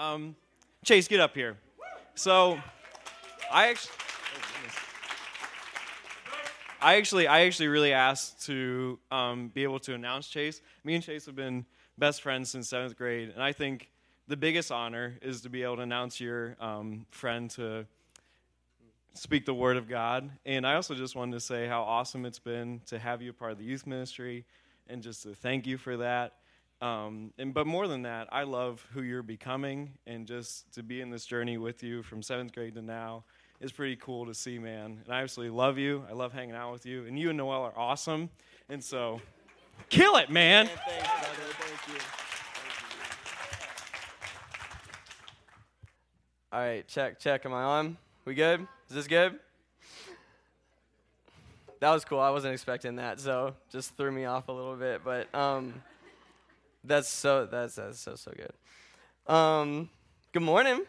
Um, Chase, get up here. So, I actually, I actually, I actually really asked to um, be able to announce Chase. Me and Chase have been best friends since seventh grade, and I think the biggest honor is to be able to announce your um, friend to speak the word of God. And I also just wanted to say how awesome it's been to have you a part of the youth ministry, and just to thank you for that. Um, and but more than that, I love who you're becoming, and just to be in this journey with you from seventh grade to now is pretty cool to see, man. And I absolutely love you. I love hanging out with you, and you and Noel are awesome. And so, kill it, man. man thanks, brother. Thank you. All right, check, check. Am I on? We good? Is this good? That was cool. I wasn't expecting that, so just threw me off a little bit. But um, that's so that's that's so so good. Um, good morning.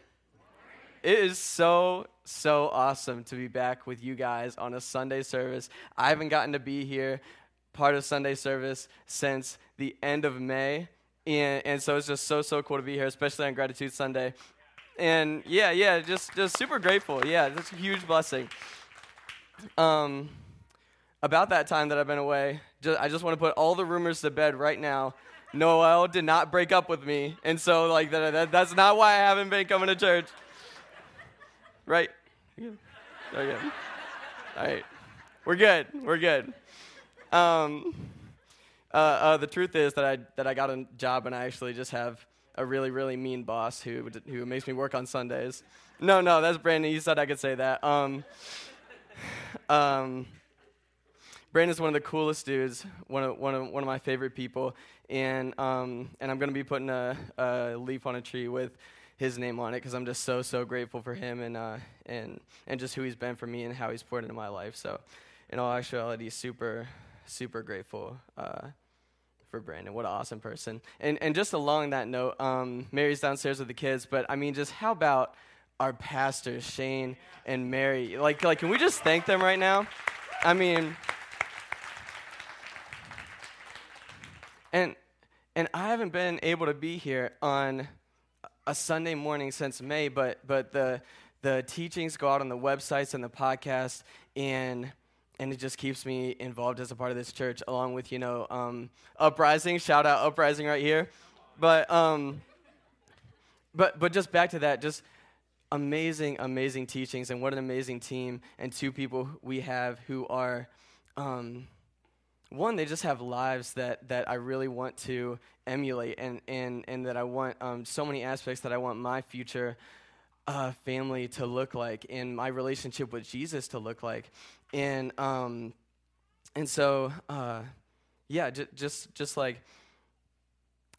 It is so so awesome to be back with you guys on a Sunday service. I haven't gotten to be here part of Sunday service since the end of May, and and so it's just so so cool to be here, especially on Gratitude Sunday. And yeah, yeah, just just super grateful. Yeah, that's a huge blessing. Um, about that time that I've been away, just, I just want to put all the rumors to bed right now. Noel did not break up with me, and so like that, that that's not why I haven't been coming to church. Right? Okay. All right. We're good. We're good. Um, uh, uh, the truth is that I that I got a job and I actually just have a really really mean boss who who makes me work on Sundays. No, no, that's Brandon. You said I could say that. Um, um, Brandon's one of the coolest dudes, one of, one of, one of my favorite people, and, um, and I'm going to be putting a, a, leaf on a tree with his name on it because I'm just so, so grateful for him and, uh, and, and just who he's been for me and how he's poured into my life. So, in all actuality, super, super grateful uh, for Brandon. What an awesome person. And, and just along that note, um, Mary's downstairs with the kids, but I mean, just how about our pastors, Shane and Mary? Like, like, can we just thank them right now? I mean, And and I haven't been able to be here on a Sunday morning since May, but but the the teachings go out on the websites and the podcast, and and it just keeps me involved as a part of this church, along with you know um, uprising. Shout out uprising right here, but um, but but just back to that, just amazing, amazing teachings, and what an amazing team and two people we have who are. Um, one, they just have lives that, that I really want to emulate, and, and, and that I want um, so many aspects that I want my future uh, family to look like, and my relationship with Jesus to look like. And, um, and so, uh, yeah, j- just, just like,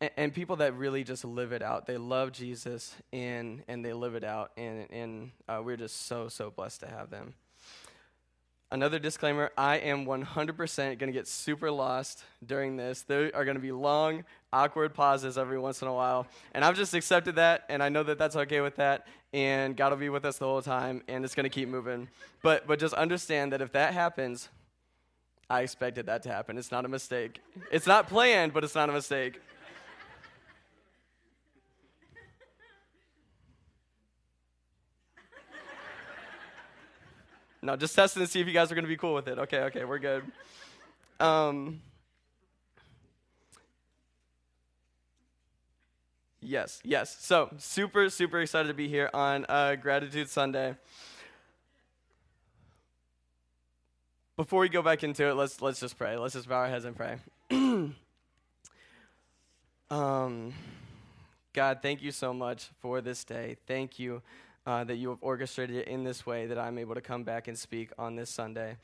and, and, people that really just live it out. They love Jesus, and, and they live it out, and, and uh, we're just so, so blessed to have them. Another disclaimer I am 100% going to get super lost during this. There are going to be long, awkward pauses every once in a while. And I've just accepted that, and I know that that's okay with that. And God will be with us the whole time, and it's going to keep moving. But, but just understand that if that happens, I expected that to happen. It's not a mistake. It's not planned, but it's not a mistake. No, just testing to see if you guys are going to be cool with it. Okay, okay, we're good. Um, yes, yes. So, super, super excited to be here on uh, Gratitude Sunday. Before we go back into it, let's let's just pray. Let's just bow our heads and pray. um, God, thank you so much for this day. Thank you uh, that you have orchestrated it in this way that I'm able to come back and speak on this Sunday,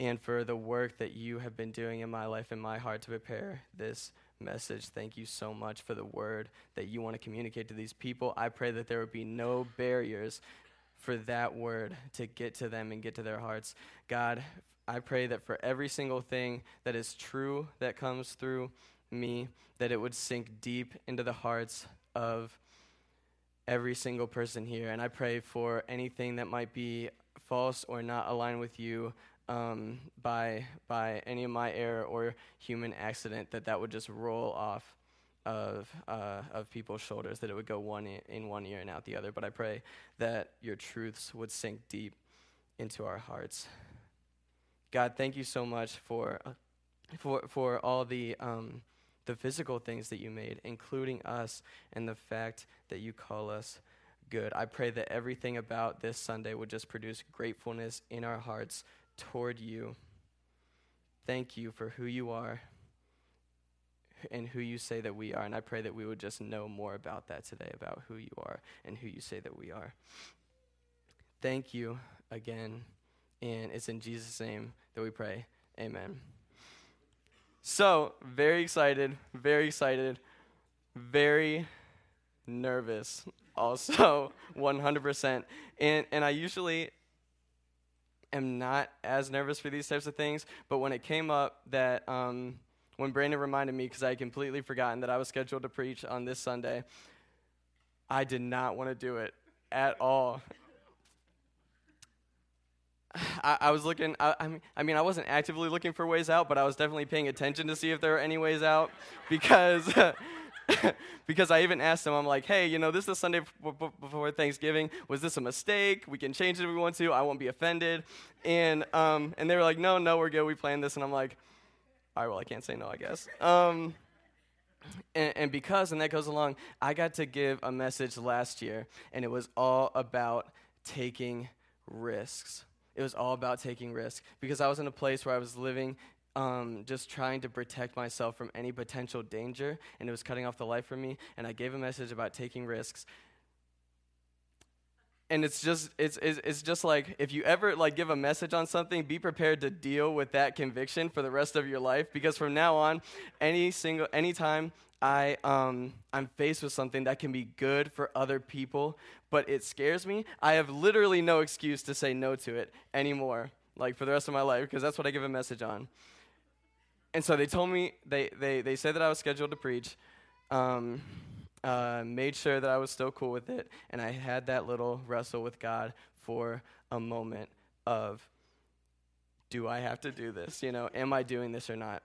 and for the work that you have been doing in my life and my heart to prepare this message. Thank you so much for the word that you want to communicate to these people. I pray that there would be no barriers for that word to get to them and get to their hearts. God, I pray that for every single thing that is true that comes through me, that it would sink deep into the hearts of every single person here. And I pray for anything that might be false or not aligned with you um, by, by any of my error or human accident, that that would just roll off of uh, of people's shoulders, that it would go one e- in one ear and out the other. But I pray that your truths would sink deep into our hearts. God, thank you so much for for for all the um, the physical things that you made, including us, and the fact that you call us good. I pray that everything about this Sunday would just produce gratefulness in our hearts toward you. Thank you for who you are and who you say that we are. And I pray that we would just know more about that today, about who you are and who you say that we are. Thank you again. And it's in Jesus' name that we pray. Amen. So, very excited, very excited, very nervous. Also 100% and and i usually am not as nervous for these types of things but when it came up that um, when brandon reminded me because i had completely forgotten that i was scheduled to preach on this sunday i did not want to do it at all I, I, was looking. I, I, mean, I wasn't actively looking for ways out, but I was definitely paying attention to see if there were any ways out, because because I even asked them, I'm like, hey, you know, this is Sunday before Thanksgiving. Was this a mistake? We can change it if we want to. I won't be offended. And, um, and they were like, no, no, we're good. We planned this. And I'm like, all right, well, I can't say no, I guess. Um, and, and because, and that goes along, I got to give a message last year, and it was all about taking risks. It was all about taking risks because I was in a place where I was living um, just trying to protect myself from any potential danger, and it was cutting off the life from me. And I gave a message about taking risks. And it's just it's, it's it's just like if you ever like give a message on something, be prepared to deal with that conviction for the rest of your life. Because from now on, any single anytime I um, I'm faced with something that can be good for other people, but it scares me, I have literally no excuse to say no to it anymore, like for the rest of my life, because that's what I give a message on and so they told me they they they said that I was scheduled to preach. Um, uh, made sure that I was still cool with it, and I had that little wrestle with God for a moment of, do I have to do this? You know, am I doing this or not?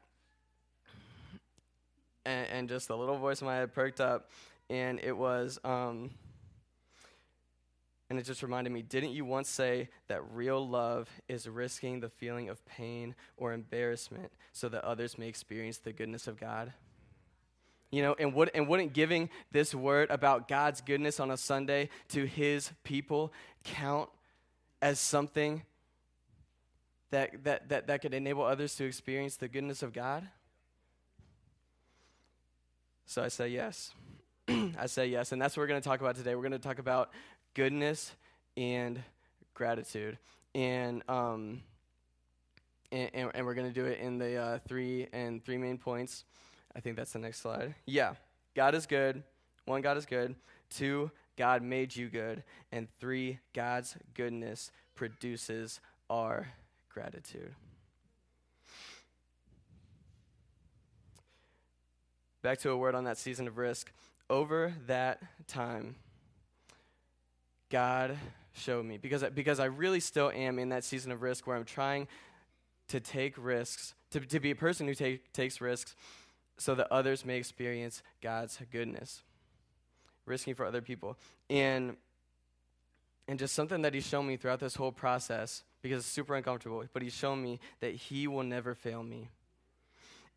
And, and just the little voice in my head perked up, and it was. Um, and it just reminded me didn't you once say that real love is risking the feeling of pain or embarrassment so that others may experience the goodness of God? You know, and, would, and wouldn't giving this word about God's goodness on a Sunday to his people count as something that, that, that, that could enable others to experience the goodness of God? So I say yes. I say yes. And that's what we're going to talk about today. We're going to talk about goodness and gratitude. And, um, and, and, and we're going to do it in the uh, three and three main points. I think that's the next slide. Yeah, God is good. One, God is good. Two, God made you good. And three, God's goodness produces our gratitude. Back to a word on that season of risk. Over that time, God showed me because because I really still am in that season of risk where I'm trying to take risks to, to be a person who take, takes risks so that others may experience God's goodness risking for other people and and just something that he's shown me throughout this whole process because it's super uncomfortable but he's shown me that he will never fail me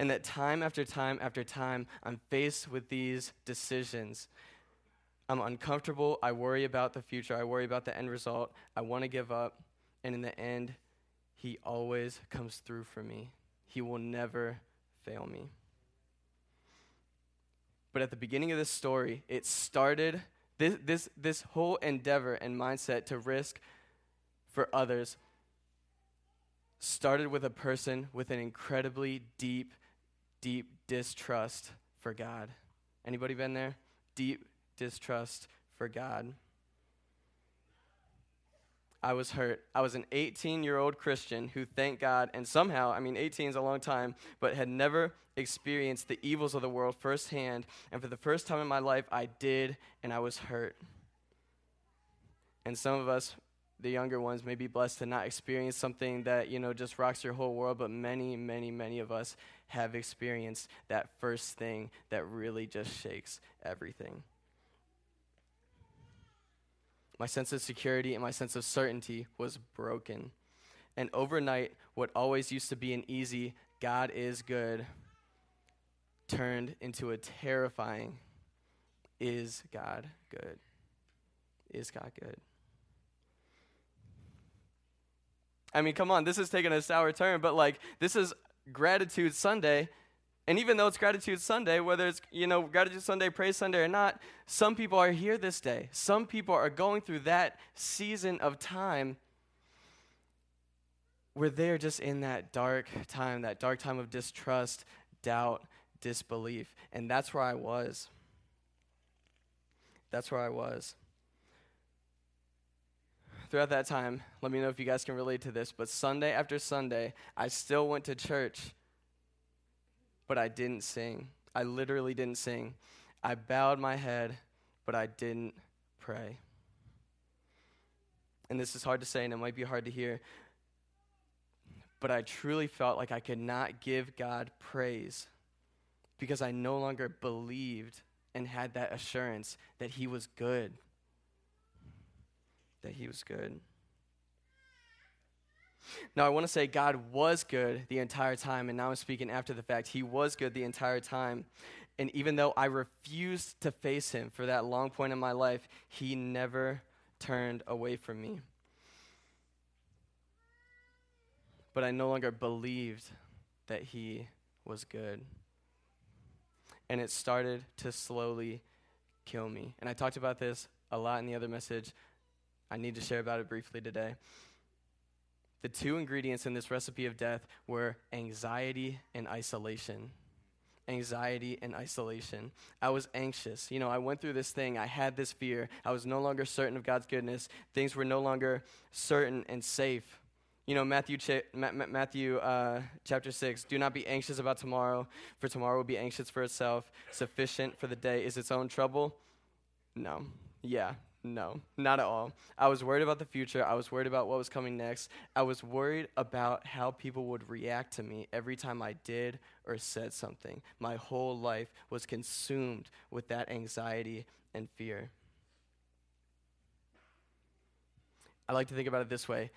and that time after time after time I'm faced with these decisions I'm uncomfortable. I worry about the future. I worry about the end result. I want to give up. And in the end, He always comes through for me. He will never fail me. But at the beginning of this story, it started, this, this, this whole endeavor and mindset to risk for others started with a person with an incredibly deep, deep distrust for God. Anybody been there? Deep distrust for God. I was hurt. I was an 18 year old Christian who, thank God, and somehow, I mean, 18 is a long time, but had never experienced the evils of the world firsthand. And for the first time in my life, I did, and I was hurt. And some of us the younger ones may be blessed to not experience something that, you know, just rocks your whole world, but many, many, many of us have experienced that first thing that really just shakes everything. My sense of security and my sense of certainty was broken. And overnight, what always used to be an easy, God is good, turned into a terrifying, is God good? Is God good? I mean, come on, this is taking a sour turn, but like, this is Gratitude Sunday. And even though it's Gratitude Sunday, whether it's, you know, Gratitude Sunday, Praise Sunday or not, some people are here this day. Some people are going through that season of time where they're just in that dark time, that dark time of distrust, doubt, disbelief. And that's where I was. That's where I was throughout that time, let me know if you guys can relate to this, but Sunday after Sunday, I still went to church, but I didn't sing. I literally didn't sing. I bowed my head, but I didn't pray. And this is hard to say, and it might be hard to hear, but I truly felt like I could not give God praise because I no longer believed and had that assurance that He was good that he was good. Now, I want to say God was good the entire time, and now I'm speaking after the fact. He was good the entire time. And even though I refused to face him for that long point in my life, he never turned away from me. But I no longer believed that he was good. And it started to slowly kill me. And I talked about this a lot in the other message, I need to share about it briefly today. The two ingredients in this recipe of death were anxiety and isolation. Anxiety and isolation. I was anxious. You know, I went through this thing. I had this fear. I was no longer certain of God's goodness. Things were no longer certain and safe. You know, Matthew, cha- Ma- Ma- Matthew uh, chapter 6 Do not be anxious about tomorrow, for tomorrow will be anxious for itself. Sufficient for the day is its own trouble. No. Yeah, no, not at all. I was worried about the future. I was worried about what was coming next. I was worried about how people would react to me every time I did or said something. My whole life was consumed with that anxiety and fear. I like to think about it this way.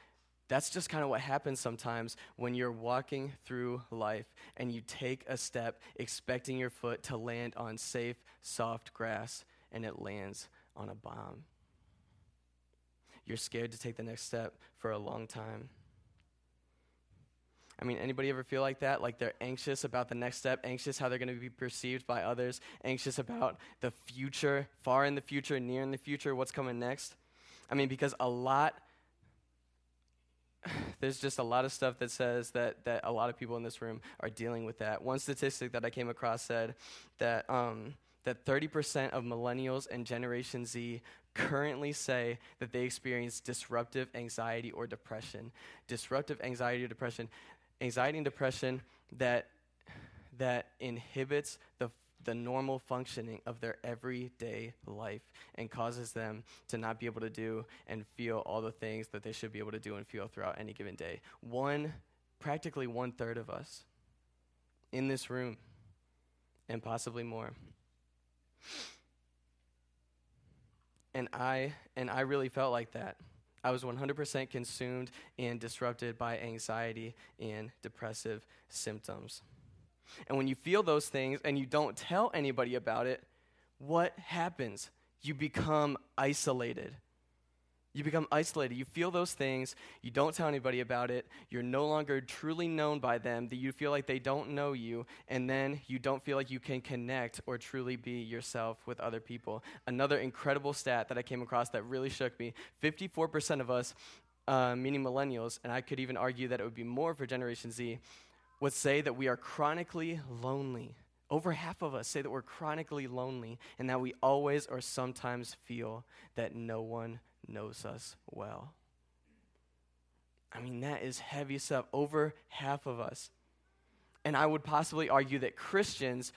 That's just kind of what happens sometimes when you're walking through life and you take a step expecting your foot to land on safe, soft grass and it lands on a bomb you're scared to take the next step for a long time. I mean, anybody ever feel like that? Like they're anxious about the next step, anxious how they're going to be perceived by others, anxious about the future, far in the future, near in the future, what's coming next? I mean, because a lot, there's just a lot of stuff that says that, that a lot of people in this room are dealing with that. One statistic that I came across said that, um, that 30% of millennials and Generation Z currently say that they experience disruptive anxiety or depression. Disruptive anxiety or depression. Anxiety and depression that, that inhibits the, the normal functioning of their everyday life and causes them to not be able to do and feel all the things that they should be able to do and feel throughout any given day. One, practically one third of us in this room, and possibly more and I and I really felt like that. I was 100% consumed and disrupted by anxiety and depressive symptoms. And when you feel those things and you don't tell anybody about it, what happens? You become isolated. You become isolated. You feel those things. You don't tell anybody about it. You're no longer truly known by them. That you feel like they don't know you, and then you don't feel like you can connect or truly be yourself with other people. Another incredible stat that I came across that really shook me: 54% of us, uh, meaning millennials, and I could even argue that it would be more for Generation Z, would say that we are chronically lonely. Over half of us say that we're chronically lonely and that we always or sometimes feel that no one knows us well. I mean, that is heavy stuff. Over half of us. And I would possibly argue that Christians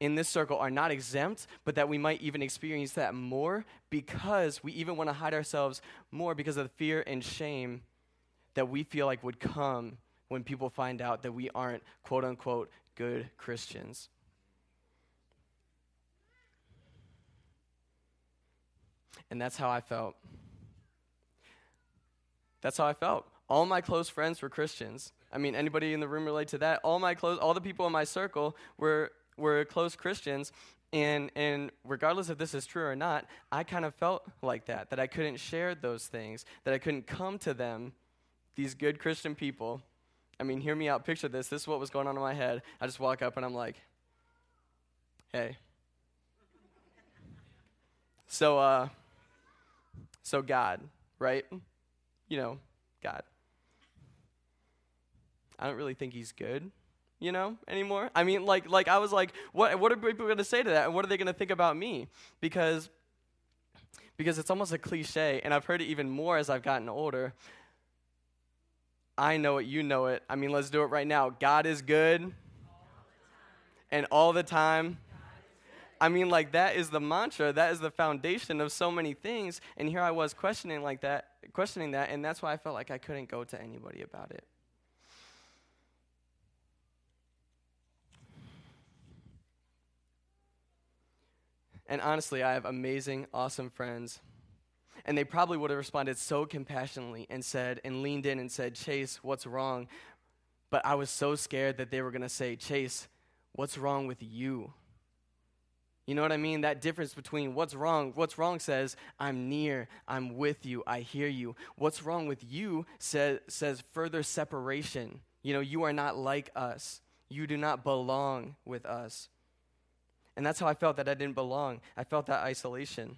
in this circle are not exempt, but that we might even experience that more because we even want to hide ourselves more because of the fear and shame that we feel like would come when people find out that we aren't quote unquote good Christians. And that's how I felt. That's how I felt. All my close friends were Christians. I mean, anybody in the room relate to that? All my close, all the people in my circle were were close Christians, and and regardless if this is true or not, I kind of felt like that. That I couldn't share those things. That I couldn't come to them, these good Christian people. I mean, hear me out. Picture this. This is what was going on in my head. I just walk up and I'm like, "Hey." So, uh, so God, right? You know, God. I don't really think he's good, you know, anymore. I mean, like, like I was like, what, what are people going to say to that, and what are they going to think about me? Because, because it's almost a cliche, and I've heard it even more as I've gotten older. I know it, you know it. I mean, let's do it right now. God is good, and all the time. I mean, like that is the mantra. That is the foundation of so many things. And here I was questioning like that, questioning that, and that's why I felt like I couldn't go to anybody about it. And honestly, I have amazing, awesome friends. And they probably would have responded so compassionately and said, and leaned in and said, Chase, what's wrong? But I was so scared that they were going to say, Chase, what's wrong with you? You know what I mean? That difference between what's wrong, what's wrong says, I'm near, I'm with you, I hear you. What's wrong with you says, says further separation. You know, you are not like us, you do not belong with us. And that's how I felt that I didn't belong. I felt that isolation.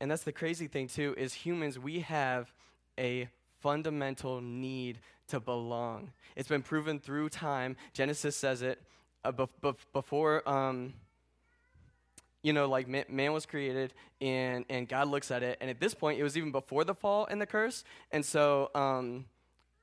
And that's the crazy thing, too, is humans, we have a fundamental need to belong. It's been proven through time. Genesis says it uh, before, um, you know, like man, man, was created and, and God looks at it. And at this point, it was even before the fall and the curse. And so, um,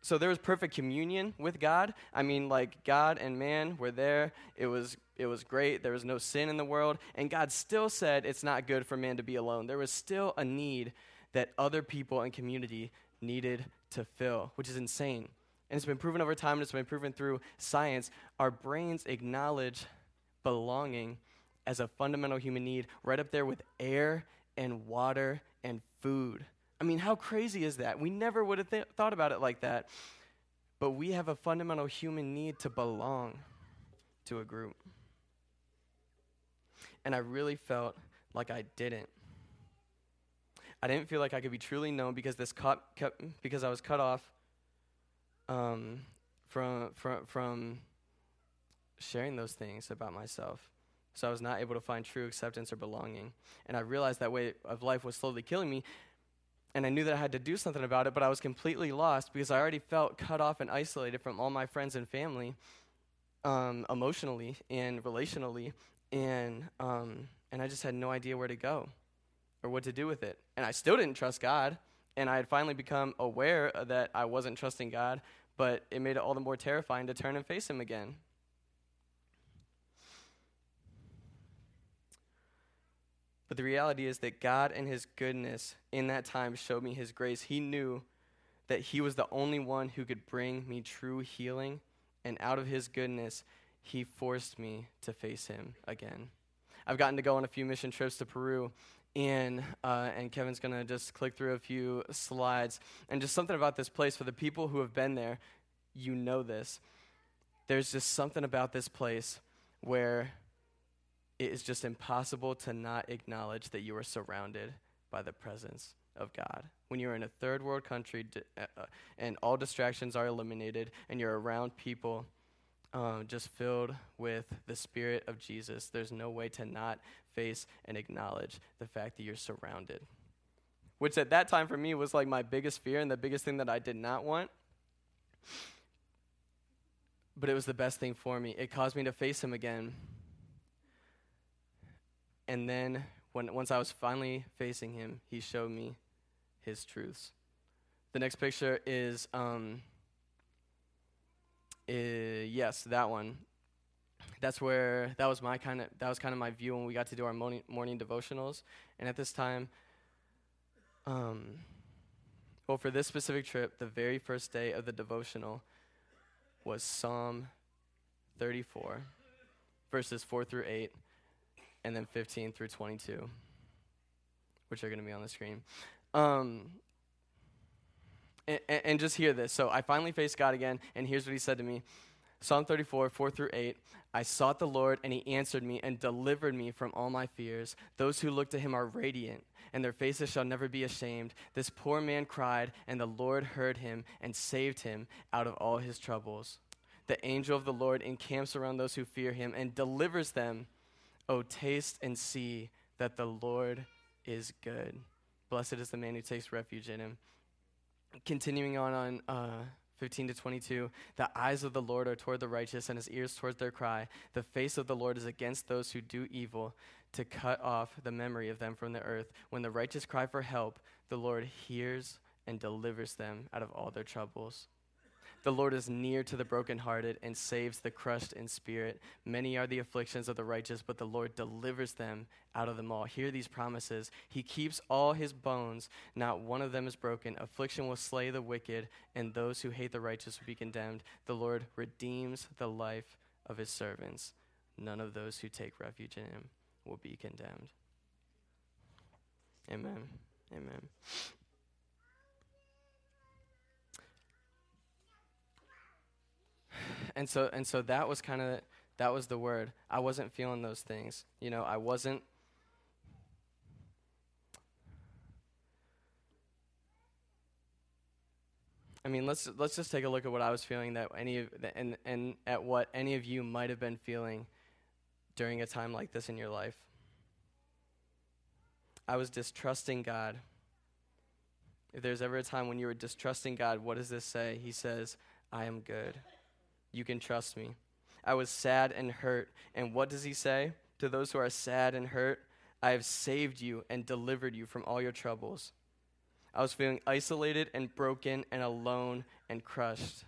so there was perfect communion with God. I mean, like God and man were there. It was it was great. There was no sin in the world, and God still said it's not good for man to be alone. There was still a need that other people and community needed to fill, which is insane and it's been proven over time, and it's been proven through science, our brains acknowledge belonging as a fundamental human need, right up there with air and water and food. I mean, how crazy is that? We never would have th- thought about it like that. But we have a fundamental human need to belong to a group. And I really felt like I didn't. I didn't feel like I could be truly known because this cut, cut because I was cut off um, from, from, from sharing those things about myself. So I was not able to find true acceptance or belonging. And I realized that way of life was slowly killing me. And I knew that I had to do something about it, but I was completely lost because I already felt cut off and isolated from all my friends and family um, emotionally and relationally. And, um, and I just had no idea where to go or what to do with it. And I still didn't trust God and I had finally become aware that I wasn't trusting God, but it made it all the more terrifying to turn and face Him again. But the reality is that God and His goodness in that time showed me His grace. He knew that He was the only one who could bring me true healing, and out of His goodness, He forced me to face Him again. I've gotten to go on a few mission trips to Peru, and uh, and Kevin's gonna just click through a few slides and just something about this place for the people who have been there. You know this. There's just something about this place where it is just impossible to not acknowledge that you are surrounded by the presence of God. When you're in a third world country uh, uh, and all distractions are eliminated and you're around people um, just filled with the Spirit of Jesus, there's no way to not face and acknowledge the fact that you're surrounded. Which at that time for me was like my biggest fear and the biggest thing that I did not want. But it was the best thing for me. It caused me to face Him again. And then, when, once I was finally facing Him, He showed me His truths. The next picture is. Um, uh, yes, that one. that's where that was my kind of that was kind of my view when we got to do our morning morning devotionals. And at this time, um, well, for this specific trip, the very first day of the devotional was Psalm 34, verses 4 through 8, and then 15 through 22, which are going to be on the screen. Um, and, and, just hear this. So I finally faced God again, and here's what he said to me Psalm 34, 4 through 8. I sought the Lord, and he answered me and delivered me from all my fears. Those who look to him are radiant, and their faces shall never be ashamed. This poor man cried, and the Lord heard him and saved him out of all his troubles. The angel of the Lord encamps around those who fear him and delivers them. Oh, taste and see that the Lord is good. Blessed is the man who takes refuge in him. Continuing on on uh, 15 to 22, the eyes of the Lord are toward the righteous and his ears toward their cry. The face of the Lord is against those who do evil, to cut off the memory of them from the earth. When the righteous cry for help, the Lord hears and delivers them out of all their troubles. The Lord is near to the brokenhearted and saves the crushed in spirit. Many are the afflictions of the righteous, but the Lord delivers them out of them all. Hear these promises. He keeps all his bones, not one of them is broken. Affliction will slay the wicked, and those who hate the righteous will be condemned. The Lord redeems the life of his servants. None of those who take refuge in him will be condemned. Amen. Amen. And so and so that was kind of that was the word. I wasn't feeling those things. You know, I wasn't I mean, let's let's just take a look at what I was feeling that any of and and at what any of you might have been feeling during a time like this in your life. I was distrusting God. If there's ever a time when you were distrusting God, what does this say? He says, "I am good." You can trust me. I was sad and hurt. And what does he say to those who are sad and hurt? I have saved you and delivered you from all your troubles. I was feeling isolated and broken and alone and crushed.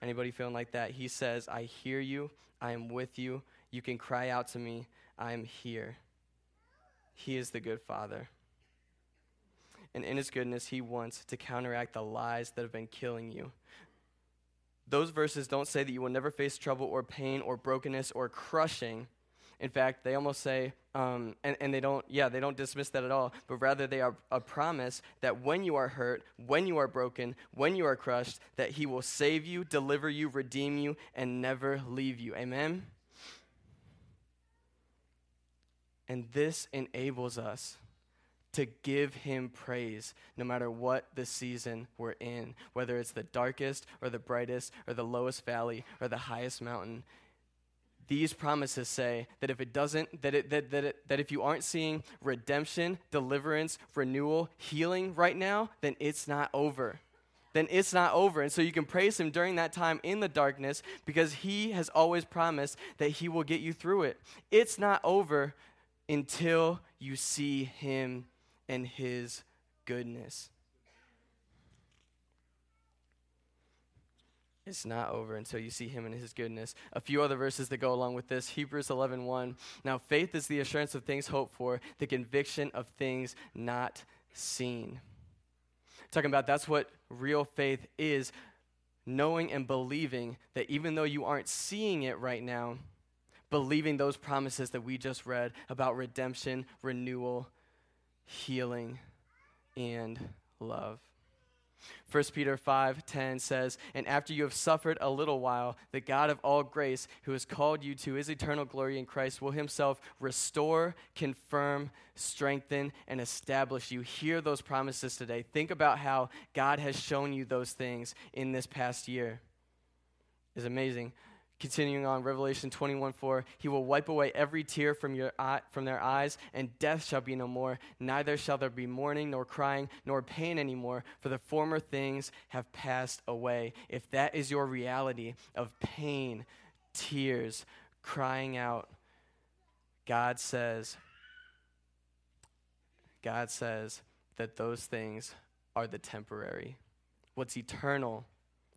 Anybody feeling like that? He says, I hear you. I am with you. You can cry out to me. I am here. He is the good Father. And in his goodness, he wants to counteract the lies that have been killing you those verses don't say that you will never face trouble or pain or brokenness or crushing. In fact, they almost say, um, and, and they don't, yeah, they don't dismiss that at all, but rather they are a promise that when you are hurt, when you are broken, when you are crushed, that He will save you, deliver you, redeem you, and never leave you. Amen? And this enables us to give him praise no matter what the season we're in, whether it's the darkest or the brightest or the lowest valley or the highest mountain. These promises say that if it doesn't, that, it, that, that, it, that if you aren't seeing redemption, deliverance, renewal, healing right now, then it's not over then it's not over. And so you can praise Him during that time in the darkness because He has always promised that He will get you through it. It's not over until you see Him and his goodness. It's not over until you see him and his goodness. A few other verses that go along with this. Hebrews 11:1. 1. Now faith is the assurance of things hoped for, the conviction of things not seen. Talking about that's what real faith is, knowing and believing that even though you aren't seeing it right now, believing those promises that we just read about redemption, renewal, healing, and love. 1 Peter 5:10 says, "And after you have suffered a little while, the God of all grace, who has called you to his eternal glory in Christ, will himself restore, confirm, strengthen, and establish you." Hear those promises today. Think about how God has shown you those things in this past year. It's amazing. Continuing on, Revelation 21 4, he will wipe away every tear from, your eye, from their eyes, and death shall be no more. Neither shall there be mourning, nor crying, nor pain anymore, for the former things have passed away. If that is your reality of pain, tears, crying out, God says, God says that those things are the temporary. What's eternal,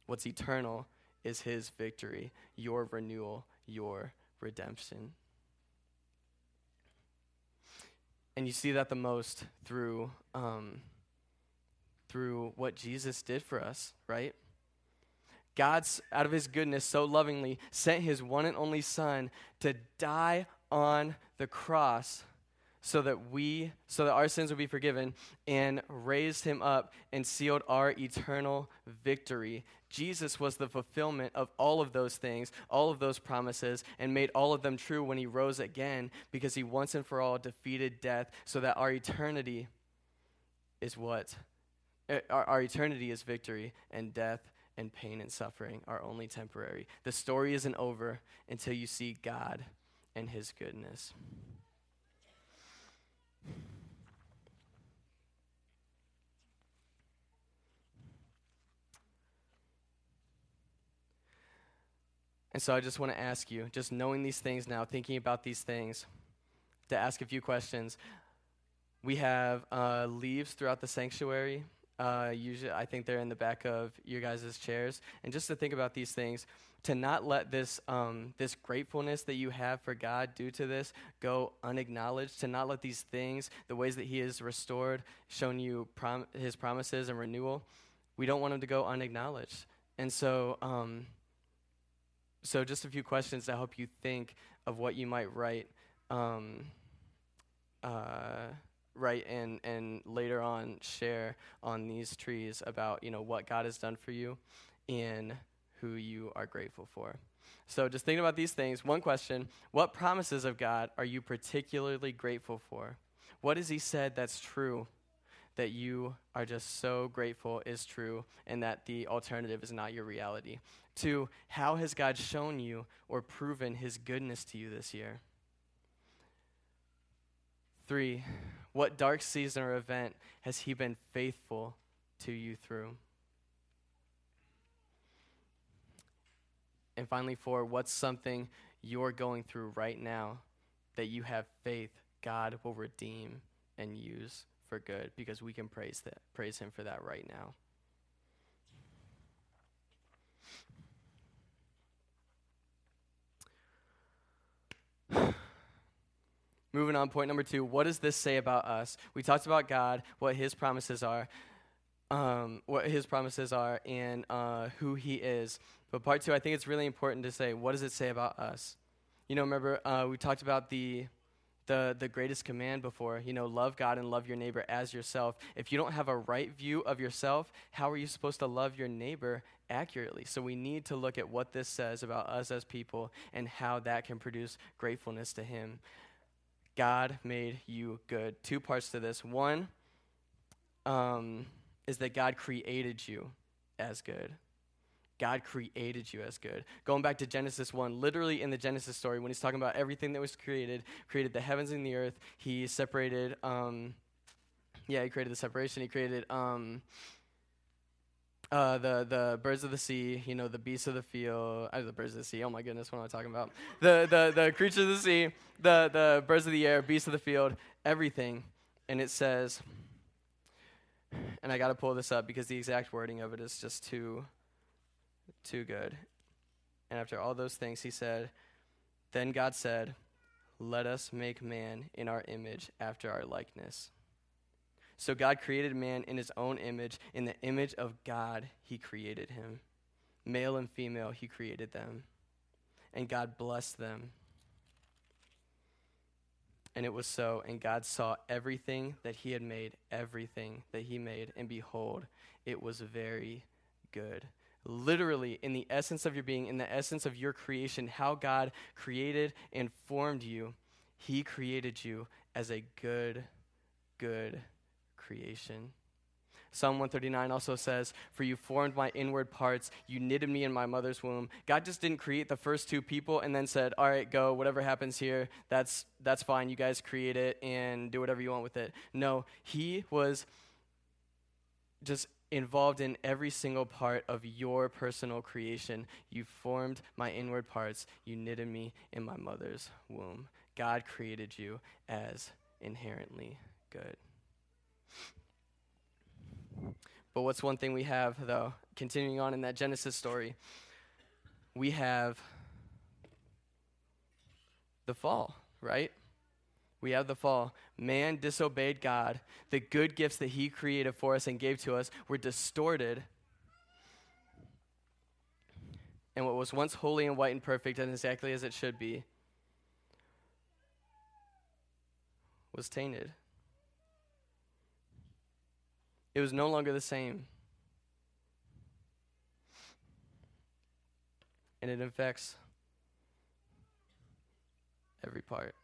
what's eternal is his victory, your renewal, your redemption. And you see that the most through, um, through what Jesus did for us, right? God's, out of his goodness, so lovingly sent his one and only Son to die on the cross so that we so that our sins would be forgiven and raised him up and sealed our eternal victory. Jesus was the fulfillment of all of those things all of those promises and made all of them true when he rose again because he once and for all defeated death so that our eternity is what? Eh, our, our eternity is victory and death and pain and suffering are only temporary. The story isn't over until you see god and his goodness and so I just want to ask you, just knowing these things now, thinking about these things, to ask a few questions. We have uh, leaves throughout the sanctuary. Uh, usually, I think they're in the back of your guys' chairs. And just to think about these things, to not let this, um, this gratefulness that you have for God due to this go unacknowledged, to not let these things, the ways that He has restored, shown you prom- His promises and renewal, we don't want them to go unacknowledged. And so, um, so just a few questions to help you think of what you might write, um, uh, write and and later on share on these trees about you know what God has done for you and who you are grateful for. So just thinking about these things, one question, what promises of God are you particularly grateful for? What has he said that's true that you are just so grateful is true and that the alternative is not your reality? Two, how has God shown you or proven his goodness to you this year? Three, what dark season or event has he been faithful to you through? And finally, four, what's something you're going through right now that you have faith God will redeem and use for good because we can praise that praise him for that right now. Moving on, point number two. What does this say about us? We talked about God, what His promises are, um, what His promises are, and uh, who He is. But part two, I think it's really important to say, what does it say about us? You know, remember uh, we talked about the the the greatest command before. You know, love God and love your neighbor as yourself. If you don't have a right view of yourself, how are you supposed to love your neighbor accurately? So we need to look at what this says about us as people and how that can produce gratefulness to Him. God made you good. Two parts to this. One um, is that God created you as good. God created you as good. Going back to Genesis 1, literally in the Genesis story, when he's talking about everything that was created, created the heavens and the earth, he separated, um, yeah, he created the separation. He created um, uh, the, the birds of the sea, you know, the beasts of the field, uh, the birds of the sea, oh my goodness, what am I talking about? The, the, the creatures of the sea, the, the birds of the air, beasts of the field, everything. And it says, and I got to pull this up because the exact wording of it is just too too good. And after all those things, he said, Then God said, Let us make man in our image after our likeness. So God created man in his own image. In the image of God, he created him. Male and female, he created them. And God blessed them. And it was so. And God saw everything that he had made, everything that he made. And behold, it was very good literally in the essence of your being, in the essence of your creation, how God created and formed you. He created you as a good, good creation. Psalm 139 also says, For you formed my inward parts, you knitted me in my mother's womb. God just didn't create the first two people and then said, All right, go, whatever happens here, that's, that's fine. You guys create it and do whatever you want with it. No, He was just involved in every single part of your personal creation. You formed my inward parts. You knitted me in my mother's womb. God created you as inherently good. But what's one thing we have, though, continuing on in that Genesis story? We have the fall, right? We have the fall. Man disobeyed God. The good gifts that He created for us and gave to us were distorted. And what was once holy and white and perfect and exactly as it should be was tainted. It was no longer the same. And it infects every part.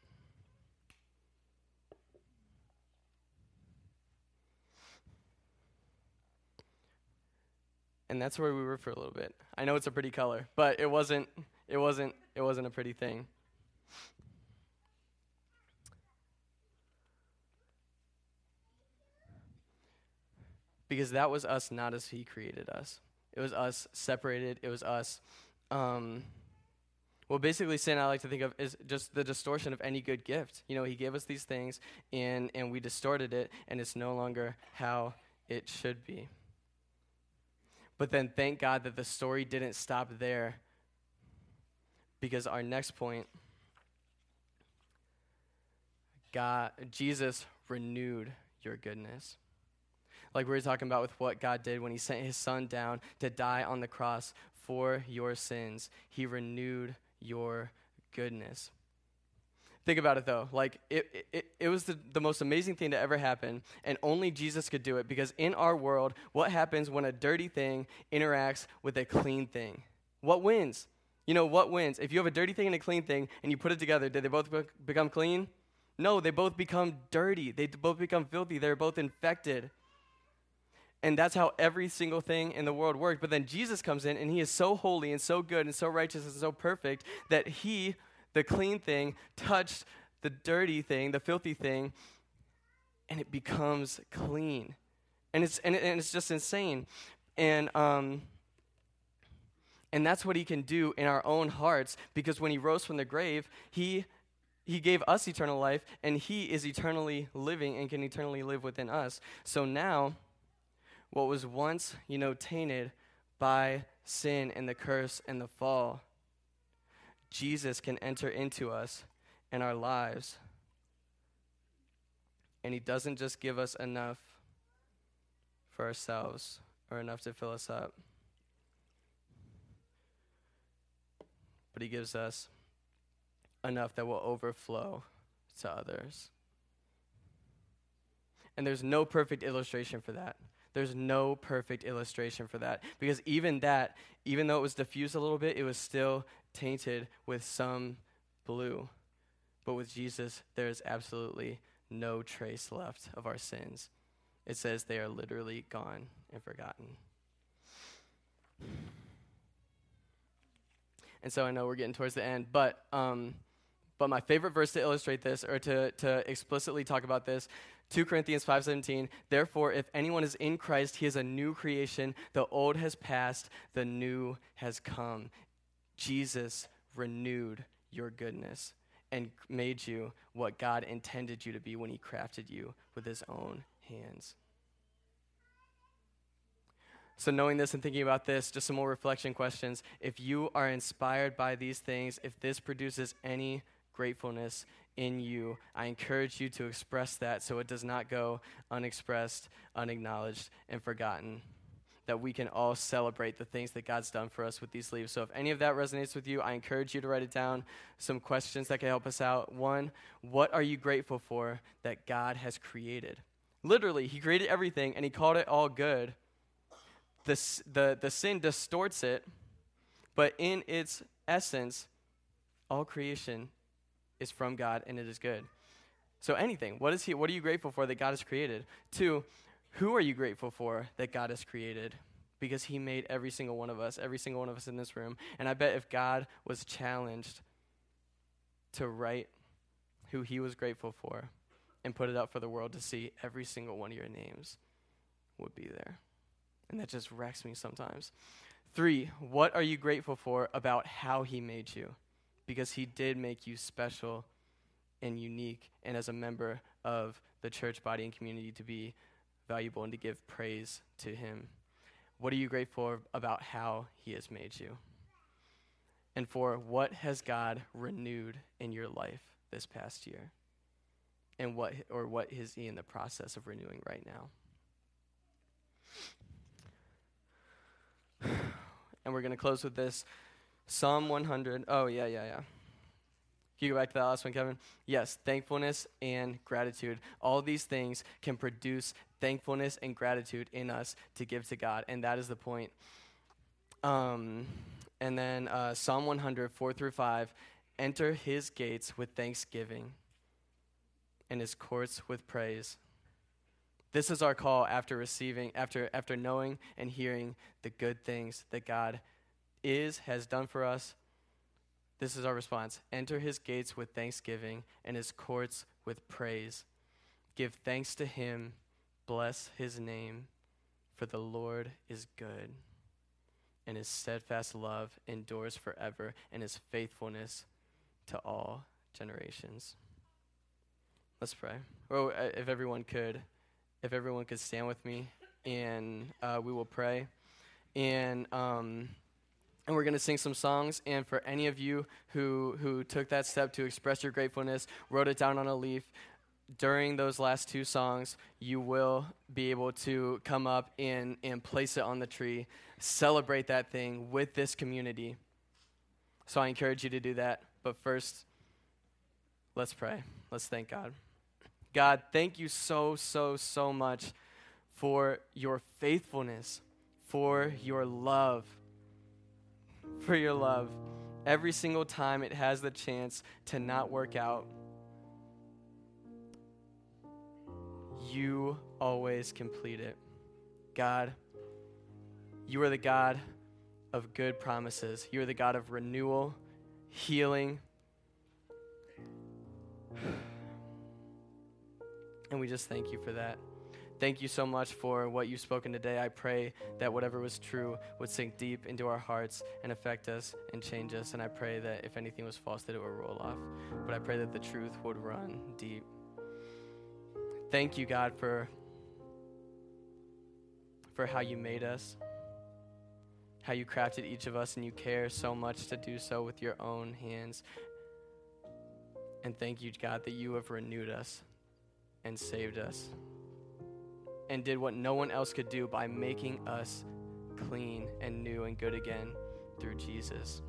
And that's where we were for a little bit. I know it's a pretty color, but it wasn't it wasn't it wasn't a pretty thing. Because that was us not as he created us. It was us separated. It was us um, well, basically, sin I like to think of is just the distortion of any good gift. You know, He gave us these things, and and we distorted it, and it's no longer how it should be. But then, thank God that the story didn't stop there, because our next point, God, Jesus renewed your goodness like we were talking about with what God did when He sent His Son down to die on the cross for your sins. He renewed your goodness. Think about it though. Like, it, it, it was the, the most amazing thing to ever happen, and only Jesus could do it because in our world, what happens when a dirty thing interacts with a clean thing? What wins? You know, what wins? If you have a dirty thing and a clean thing and you put it together, did they both be- become clean? No, they both become dirty. They both become filthy. They're both infected. And that's how every single thing in the world worked. But then Jesus comes in and he is so holy and so good and so righteous and so perfect that he, the clean thing, touched the dirty thing, the filthy thing, and it becomes clean. And it's, and, and it's just insane. And, um, and that's what he can do in our own hearts because when he rose from the grave, he he gave us eternal life and he is eternally living and can eternally live within us. So now what was once, you know, tainted by sin and the curse and the fall, Jesus can enter into us and our lives. And He doesn't just give us enough for ourselves or enough to fill us up, but He gives us enough that will overflow to others. And there's no perfect illustration for that. There's no perfect illustration for that. Because even that, even though it was diffused a little bit, it was still tainted with some blue. But with Jesus, there is absolutely no trace left of our sins. It says they are literally gone and forgotten. And so I know we're getting towards the end, but um, but my favorite verse to illustrate this or to, to explicitly talk about this 2 Corinthians 5:17 Therefore if anyone is in Christ he is a new creation. The old has passed the new has come. Jesus renewed your goodness and made you what God intended you to be when he crafted you with his own hands. So, knowing this and thinking about this, just some more reflection questions. If you are inspired by these things, if this produces any gratefulness in you. I encourage you to express that so it does not go unexpressed, unacknowledged, and forgotten. That we can all celebrate the things that God's done for us with these leaves. So, if any of that resonates with you, I encourage you to write it down. Some questions that can help us out. One, what are you grateful for that God has created? Literally, He created everything and He called it all good. The, the, the sin distorts it, but in its essence, all creation is from God and it is good. So anything, what is he what are you grateful for that God has created? Two, who are you grateful for that God has created? Because he made every single one of us, every single one of us in this room. And I bet if God was challenged to write who he was grateful for and put it out for the world to see, every single one of your names would be there. And that just wrecks me sometimes. Three, what are you grateful for about how he made you? Because he did make you special and unique, and as a member of the church body and community to be valuable and to give praise to him. What are you grateful about how he has made you? and for what has God renewed in your life this past year? And what or what is he in the process of renewing right now? And we're going to close with this Psalm 100. Oh, yeah, yeah, yeah. Can you go back to that last one, Kevin? Yes, thankfulness and gratitude. All these things can produce thankfulness and gratitude in us to give to God, and that is the point. Um, and then uh, Psalm 100, 4 through 5 enter his gates with thanksgiving and his courts with praise. This is our call after receiving, after, after knowing and hearing the good things that God is, has done for us. This is our response. Enter his gates with thanksgiving and his courts with praise. Give thanks to him. Bless his name, for the Lord is good, and his steadfast love endures forever, and his faithfulness to all generations. Let's pray. Or oh, if everyone could if everyone could stand with me, and uh, we will pray. And um, and we're going to sing some songs. And for any of you who who took that step to express your gratefulness, wrote it down on a leaf. During those last two songs, you will be able to come up and, and place it on the tree, celebrate that thing with this community. So I encourage you to do that. But first, let's pray. Let's thank God. God, thank you so, so, so much for your faithfulness, for your love, for your love. Every single time it has the chance to not work out, you always complete it. God, you are the God of good promises. You are the God of renewal, healing. And we just thank you for that. Thank you so much for what you've spoken today. I pray that whatever was true would sink deep into our hearts and affect us and change us. And I pray that if anything was false, that it would roll off. But I pray that the truth would run deep. Thank you, God, for, for how you made us, how you crafted each of us, and you care so much to do so with your own hands. And thank you, God, that you have renewed us and saved us and did what no one else could do by making us clean and new and good again through Jesus.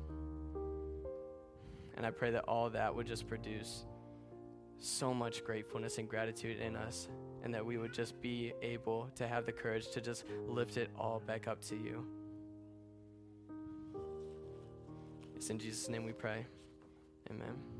And I pray that all that would just produce so much gratefulness and gratitude in us, and that we would just be able to have the courage to just lift it all back up to you. It's in Jesus' name we pray. Amen.